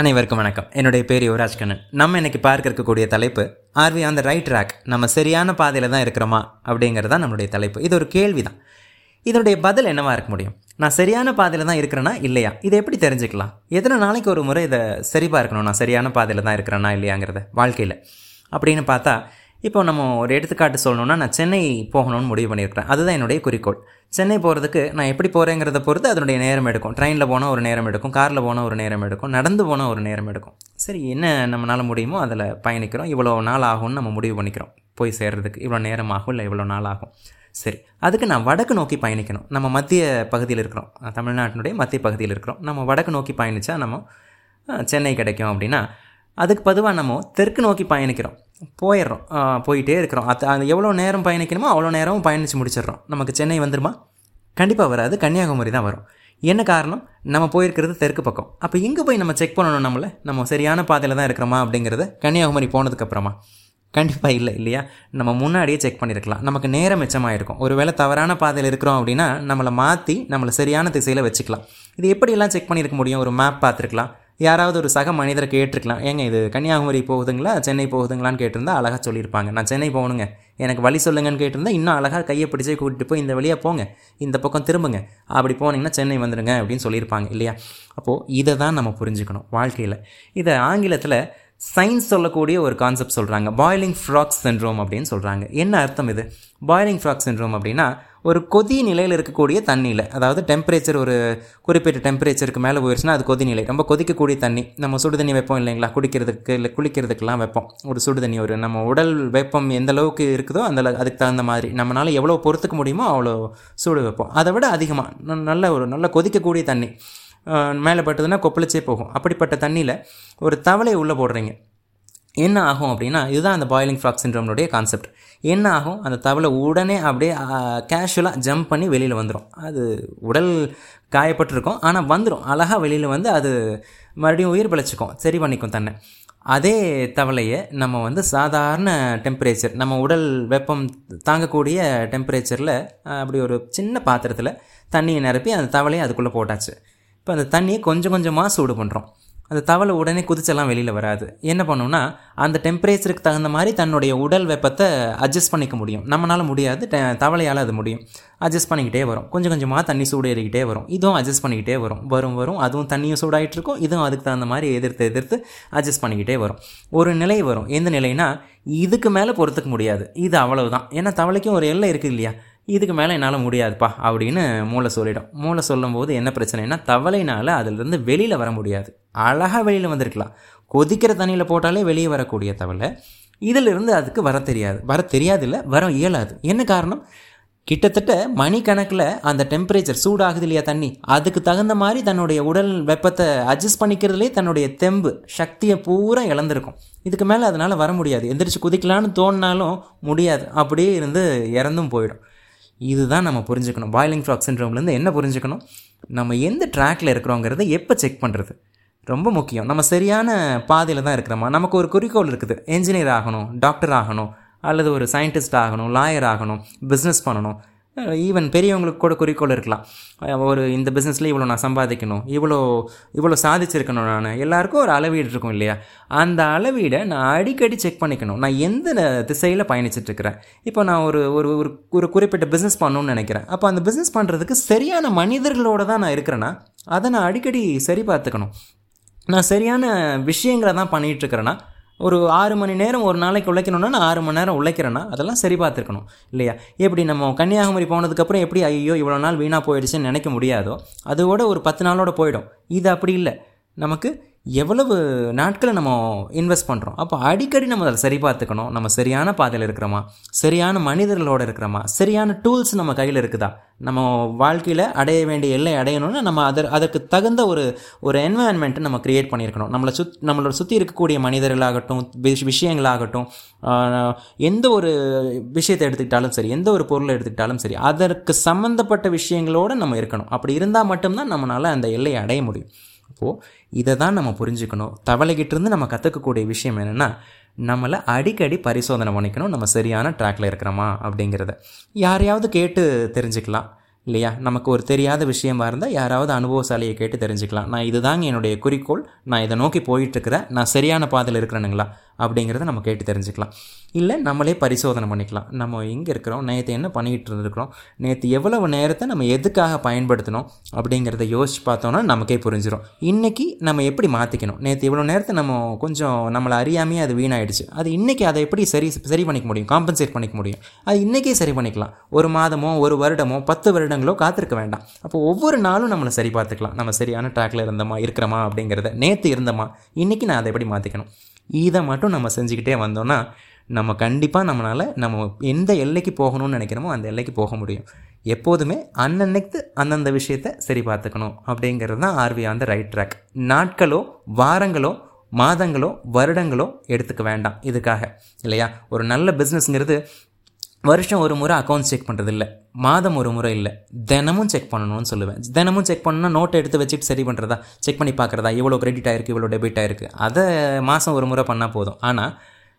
அனைவருக்கும் வணக்கம். என்னுடைய பேர் யுவராஜ் கண்ணன். நம்ம இன்னைக்கு பார்க்க இருக்கக்கூடிய தலைப்பு are we on the right track நம்ம சரியான பாதையில் தான் இருக்கிறோமா? அப்படிங்கிறது தான் நம்மளுடைய தலைப்பு. இது ஒரு கேள்வி தான் இதனுடைய பதில் என்னவாக இருக்க முடியும்? நான் சரியான பாதையில் தான் இருக்கிறேனா இல்லையா? இதை எப்படி தெரிஞ்சுக்கலாம்? எத்தனை நாளைக்கு ஒரு முறை இதை சரி பார்க்கணும்? நான் சரியான பாதையில் தான் இருக்கிறேனா இல்லையாங்கிறத? வாழ்க்கையில். அப்படின்னு பார்த்தா இப்போ நம்ம ஒரு எடுத்துக்காட்டு சொல்லணும்னா நான் சென்னை போகணும்னு முடிவு பண்ணியிருக்கிறேன். அதுதான் என்னுடைய குறிக்கோள். சென்னை போகிறதுக்கு நான் எப்படி போகிறேங்கிறத பொறுத்து அதனுடைய நேரம் எடுக்கும். ட்ரெயினில் போனால் ஒரு நேரம் எடுக்கும் காரில் போனால் ஒரு நேரம் எடுக்கும் நடந்து போனால் ஒரு நேரம் எடுக்கும். சரி என்ன நம்மளால் முடியுமோ அதில் பயணிக்கிறோம். இவ்வளோ நாள் ஆகும்னு நம்ம முடிவு பண்ணிக்கிறோம். போய் சேர்றதுக்கு இவ்வளோ நேரம் ஆகும் இல்லை இவ்வளோ நாள் ஆகும்? சரி அதுக்கு நான் வடக்கு நோக்கி பயணிக்கணும். நம்ம மத்திய பகுதியில் இருக்கிறோம். தமிழ்நாட்டினுடைய மத்திய பகுதியில் இருக்கிறோம். நம்ம வடக்கு நோக்கி பயணித்தா நம்ம சென்னை கிடைக்கும் அப்படின்னா அதுக்கு பதுவாக நம்ம தெற்கு நோக்கி பயணிக்கிறோம். போயிடுறோம். போயிட்டே இருக்கிறோம். அது அது எவ்வளோ நேரம் பயணிக்கணுமோ அவ்வளோ நேரமும் பயணித்து முடிச்சிடுறோம். நமக்கு சென்னை வந்துருமா கண்டிப்பாக வராது. கன்னியாகுமரி தான் வரும். என்ன காரணம்? நம்ம போயிருக்கிறது தெற்கு பக்கம். அப்போ இங்கே போய் நம்ம செக் பண்ணணும் நம்மளை? நம்ம சரியான பாதையில் தான் இருக்கிறோமா அப்படிங்கிறத கன்னியாகுமரி போனதுக்கப்புறமா கண்டிப்பாக இல்லை இல்லையா? நம்ம முன்னாடியே செக் பண்ணியிருக்கலாம் நமக்கு நேரம் மிச்சமாயிருக்கும். ஒருவேளை தவறான பாதையில் இருக்கிறோம் அப்படின்னா நம்மளை மாற்றி நம்மளை சரியான திசையில் வச்சுக்கலாம். இது எப்படியெல்லாம் செக் பண்ணியிருக்க முடியும்? ஒரு மேப் பார்த்துருக்கலாம். யாராவது ஒரு சக மனிதரை கேட்டிருக்கலாம். ஏங்க இது கன்னியாகுமரி போகுதுங்களா? சென்னை போகுதுங்களான்னு கேட்டிருந்தா அழகாக சொல்லியிருப்பாங்க. நான் சென்னை போகணுங்க. எனக்கு வழி சொல்லுங்கன்னு கேட்டிருந்தா இன்னும் அழகாக கையை பிடிச்சே கூட்டிட்டு போய் இந்த வழியாக போங்க. இந்த பக்கம் திரும்புங்க. அப்படி போனீங்கன்னா சென்னை வந்துடுங்க அப்படின்னு சொல்லியிருப்பாங்க இல்லையா? அப்போது இதை தான் நம்ம புரிஞ்சுக்கணும் வாழ்க்கையில். இதை ஆங்கிலத்தில் சயின்ஸ் சொல்லக்கூடிய ஒரு கான்செப்ட் சொல்கிறாங்க பாய்லிங் ஃப்ராக் சென்ட்ரோம் அப்படின்னு சொல்கிறாங்க என்ன அர்த்தம் இது? பாய்லிங் ஃப்ராக் சென்ட்ரோம் அப்படின்னா ஒரு கொதி நிலையில் இருக்கக்கூடிய தண்ணியில் அதாவது டெம்பரேச்சர் ஒரு குறிப்பிட்ட டெம்பரேச்சருக்கு மேலே போயிடுச்சுன்னா அது கொதி நிலை. ரொம்ப கொதிக்கக்கூடிய தண்ணி நம்ம சுடு தண்ணி வைப்போம் இல்லைங்களா? குடிக்கிறதுக்கு இல்லை குளிக்கிறதுக்கெல்லாம் வைப்போம். ஒரு சுடு தண்ணி ஒரு நம்ம உடல் வெப்பம் எந்த அளவுக்கு இருக்குதோ அந்த அளவு- அதுக்கு தகுந்த மாதிரி நம்மளால் எவ்வளோ பொறுத்துக்க முடியுமோ அவ்வளோ சூடு வைப்போம். அதை விட அதிகமாக நல்ல ஒரு நல்ல கொதிக்கக்கூடிய தண்ணி. மேலே பட்டதுன்னா கொப்பளிச்சே போகும். அப்படிப்பட்ட தண்ணியில் ஒரு தவளையை உள்ளே போடுறீங்க. என்ன ஆகும் அப்படின்னா இதுதான் அந்த பாய்லிங் ஃப்ராக் சிண்ட்ரோம்னுடைய கான்செப்ட் என்ன ஆகும்? அந்த தவளை உடனே அப்படியே கேஷுவலாக ஜம்ப் பண்ணி வெளியில் வந்துடும் அது உடல் காயப்பட்டிருக்கும். ஆனால் வந்துடும் அழகாக வெளியில் வந்து அது மறுபடியும் உயிர் பிழைச்சிக்கும். சரி பண்ணிக்கும் தன்னை. அதே தவளையை நம்ம வந்து சாதாரண டெம்பரேச்சர் நம்ம உடல் வெப்பம் தாங்கக்கூடிய டெம்பரேச்சரில் அப்படி ஒரு சின்ன பாத்திரத்தில் தண்ணியை நிரப்பி அந்த தவளையை அதுக்குள்ளே போட்டாச்சு. இப்போ அந்த தண்ணியை கொஞ்சம் கொஞ்சமாக சூடு பண்ணுறோம் அந்த தவளை உடனே குதிச்செல்லாம் வெளியில் வராது. என்ன பண்ணும்னா அந்த டெம்பரேச்சருக்கு தகுந்த மாதிரி தன்னுடைய உடல் வெப்பத்தை அட்ஜஸ்ட் பண்ணிக்க முடியும். நம்மளால் முடியாது ட- தவளையால் அது முடியும். அட்ஜஸ்ட் பண்ணிக்கிட்டே வரும். கொஞ்சம் கொஞ்சமாக தண்ணி சூடு ஏறிக்கிட்டே வரும். இதுவும் அட்ஜஸ்ட் பண்ணிக்கிட்டே வரும். வரும் வரும். அதுவும் தண்ணியும் சூடாகிட்டு இருக்கும். இதுவும் அதுக்கு தகுந்த மாதிரி எதிர்த்து எதிர்த்து அட்ஜஸ்ட் பண்ணிக்கிட்டே வரும். ஒரு நிலை வரும். எந்த நிலைனா இதுக்கு மேலே பொறுத்துக்க முடியாது. இது அவ்வளவுதான். ஏன்னா தவளைக்கும் ஒரு எல்லை இருக்குது இல்லையா? இதுக்கு மேலே என்னால் முடியாதுப்பா அப்படின்னு மூளை சொல்லிடும். மூளை சொல்லும்போது என்ன பிரச்சனைனா தவளைனால அதிலிருந்து வெளியில் வர முடியாது. அழகாக வெளியில் வந்திருக்கலாம். கொதிக்கிற தண்ணியில் போட்டாலே வெளியே வரக்கூடிய தவளை. இதிலிருந்து அதுக்கு வர தெரியாது. வர தெரியாது இல்லை வர இயலாது. என்ன காரணம்? கிட்டத்தட்ட மணிக்கணக்கில் அந்த டெம்பரேச்சர் சூடாகுது இல்லையா தண்ணி? அதுக்கு தகுந்த மாதிரி தன்னுடைய உடல் வெப்பத்தை அட்ஜஸ்ட் பண்ணிக்கிறதுலே தன்னுடைய தெம்பு சக்தியை பூரா இழந்திருக்கும். இதுக்கு மேலே அதனால் வர முடியாது. எந்திரிச்சு குதிக்கலான்னு தோணினாலும் முடியாது. அப்படியே இருந்து இறந்தும் போயிடும். இதுதான் நம்ம புரிஞ்சுக்கணும். பாய்லிங் ஃப்ராக் சின்ரோம்லேருந்து என்ன புரிஞ்சுக்கணும்? நம்ம எந்த ட்ராக்ல இருக்கிறோங்கிறத எப்போ செக் பண்ணுறது ரொம்ப முக்கியம். நம்ம சரியான பாதையில் தான் இருக்கிறோமா? நமக்கு ஒரு குறிக்கோள் இருக்குது. என்ஜினியர் ஆகணும் டாக்டர் ஆகணும் அல்லது ஒரு சயின்டிஸ்ட் ஆகணும் லாயர் ஆகணும் பிஸ்னஸ் பண்ணணும். ஈவன் பெரியவங்களுக்கு கூட குறிக்கோள் இருக்கலாம். ஒரு இந்த பிஸ்னஸில் இவ்வளோ நான் சம்பாதிக்கணும் இவ்வளோ இவ்வளோ சாதிச்சிருக்கணும் நான். எல்லாருக்கும் ஒரு அளவீடு இருக்கும் இல்லையா? அந்த அளவீடை நான் அடிக்கடி செக் பண்ணிக்கணும். நான் எந்த திசையில் பயணிச்சிட்ருக்கிறேன் இப்போ நான் ஒரு ஒரு ஒரு ஒரு குறிப்பிட்ட பிஸ்னஸ் பண்ணணும்னு நினைக்கிறேன். அப்போ அந்த பிஸ்னஸ் பண்ணுறதுக்கு சரியான மனிதர்களோட தான் நான் இருக்கிறேன்னா அதை நான் அடிக்கடி சரி பார்த்துக்கணும். நான் சரியான விஷயங்களை தான் பண்ணிகிட்ருக்கிறேன்னா ஒரு ஆறு மணி நேரம் ஒரு நாளைக்கு உழைக்கணும்னா நான் ஆறு மணி நேரம் உழைக்கிறேன்னா அதெல்லாம் சரி பார்த்துருக்கணும். இல்லையா? எப்படி நம்ம கன்னியாகுமரி போனதுக்கப்புறம் எப்படி ஐயோ இவ்வளோ நாள் வீணாக போயிடுச்சுன்னு நினைக்க முடியாதோ அதோட ஒரு பத்து நாளோட போயிடும். இது அப்படி இல்லை. நமக்கு எவ்வளவு நாட்களை நம்ம இன்வெஸ்ட் பண்ணுறோம் அப்போ அடிக்கடி நம்ம அதை சரி பார்த்துக்கணும். நம்ம சரியான பாதையில் இருக்கிறோமா? சரியான மனிதர்களோடு இருக்கிறோமா? சரியான டூல்ஸ் நம்ம கையில் இருக்குதா? நம்ம வாழ்க்கையில் அடைய வேண்டிய எல்லை அடையணும்னா நம்ம அதர் அதற்கு தகுந்த ஒரு ஒரு என்வாயன்மெண்ட்டை நம்ம க்ரியேட் பண்ணியிருக்கணும். நம்மளை சுத் நம்மளோட சுற்றி இருக்கக்கூடிய மனிதர்களாகட்டும் விஷ் விஷயங்களாகட்டும் எந்த ஒரு விஷயத்தை எடுத்துக்கிட்டாலும் சரி எந்த ஒரு பொருளை எடுத்துக்கிட்டாலும் சரி அதற்கு சம்மந்தப்பட்ட விஷயங்களோடு நம்ம இருக்கணும். அப்படி இருந்தால் மட்டும்தான் நம்மளால் அந்த எல்லையை அடைய முடியும். அப்போது இதை தான் நம்ம புரிஞ்சுக்கணும். தவளைகிட்ட இருந்து நம்ம கற்றுக்கக்கூடிய விஷயம் என்னென்னா நம்மளை அடிக்கடி பரிசோதனை பண்ணிக்கணும். நம்ம சரியான ட்ராக்ல இருக்கிறோமா அப்படிங்கிறத. யாரையாவது கேட்டு தெரிஞ்சுக்கலாம். இல்லையா? நமக்கு ஒரு தெரியாத விஷயமா இருந்தால் யாராவது அனுபவசாலியை கேட்டு தெரிஞ்சுக்கலாம். நான் இதுதாங்க என்னுடைய குறிக்கோள். நான் இதை நோக்கி போயிட்டுருக்கிறேன். நான் சரியான பாதையில் இருக்கிறேனுங்களா? அப்படிங்கிறத நம்ம கேட்டு தெரிஞ்சுக்கலாம். இல்லை நம்மளே பரிசோதனை பண்ணிக்கலாம். நம்ம எங்கே இருக்கிறோம்? நேற்று என்ன பண்ணிக்கிட்டு இருந்திருக்கிறோம்? நேற்று எவ்வளவு நேரத்தை நம்ம எதுக்காக பயன்படுத்தணும் அப்படிங்கிறத யோசிச்சு பார்த்தோன்னா நமக்கே புரிஞ்சிடும் இன்றைக்கி நம்ம எப்படி மாற்றிக்கணும் நேற்று இவ்வளோ நேரத்தை நம்ம கொஞ்சம் நம்மளை அறியாமையே அது வீணாயிடுச்சு. அது இன்றைக்கி அதை எப்படி சரி சரி பண்ணிக்க முடியும்? காம்பன்சேட் பண்ணிக்க முடியும். அது இன்றைக்கே சரி பண்ணிக்கலாம். ஒரு மாதமோ ஒரு வருடமோ பத்து வருடம் வருடங்களோ காத்திருக்க வேண்டாம். அப்போ ஒவ்வொரு நாளும் நம்மளை சரி பார்த்துக்கலாம். நம்ம சரியான ட்ராக்ல இருந்தோமா இருக்கிறோமா அப்படிங்கிறத நேற்று இருந்தோமா இன்றைக்கி நான் அதை எப்படி மாற்றிக்கணும் இதை மட்டும் நம்ம செஞ்சுக்கிட்டே வந்தோம்னா நம்ம கண்டிப்பாக நம்மளால் நம்ம எந்த எல்லைக்கு போகணும்னு நினைக்கிறோமோ அந்த எல்லைக்கு போக முடியும். எப்போதுமே அன்னன்னைக்கு அந்தந்த விஷயத்தை சரி பார்த்துக்கணும் அப்படிங்கிறது தான் ஆர்வி அந்த ரைட் ட்ராக் நாட்களோ வாரங்களோ மாதங்களோ வருடங்களோ எடுத்துக்க வேண்டாம். இதுக்காக இல்லையா? ஒரு நல்ல பிஸ்னஸ்ங்கிறது வருஷம் ஒரு முறை அக்கௌண்ட்ஸ் செக் பண்ணுறது இல்லை மாதம் ஒரு முறை இல்லை. தினமும் செக் பண்ணணும்னு சொல்லுவேன். தினமும் செக் பண்ணணும்னா நோட்டை எடுத்து வச்சுட்டு சரி பண்ணுறதா செக் பண்ணி பார்க்குறதா? இவ்வளோ கிரெடிட் ஆயிருக்கு இவ்வளோ டெபிட் ஆயிருக்கு. அதை மாதம் ஒரு முறை பண்ணால் போதும். ஆனால்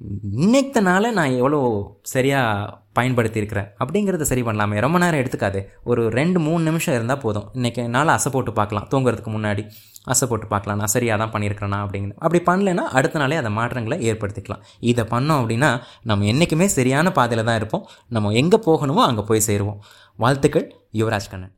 இன்னைக்கு நான் எவ்வளோ சரியாக பயன்படுத்தியிருக்கிறேன். அப்படிங்கிறத சரி பண்ணலாமே. ரொம்ப நேரம் எடுத்துக்காது. ஒரு ரெண்டு மூணு நிமிஷம் இருந்தால் போதும். இன்றைக்கி என்னால் அசை போட்டு பார்க்கலாம். தூங்குறதுக்கு முன்னாடி அசை போட்டு பார்க்கலாம். நான் சரியாக தான் பண்ணியிருக்கிறேனா அப்படிங்கிற. அப்படி பண்ணலைன்னா அடுத்த நாளே அதை மாற்றங்களை ஏற்படுத்திக்கலாம். இதை பண்ணோம் அப்படின்னா நம்ம என்றைக்குமே சரியான பாதையில் தான் இருப்போம். நம்ம எங்கே போகணுமோ அங்கே போய் சேருவோம். வாழ்த்துக்கள் யுவராஜ் கண்ணன்.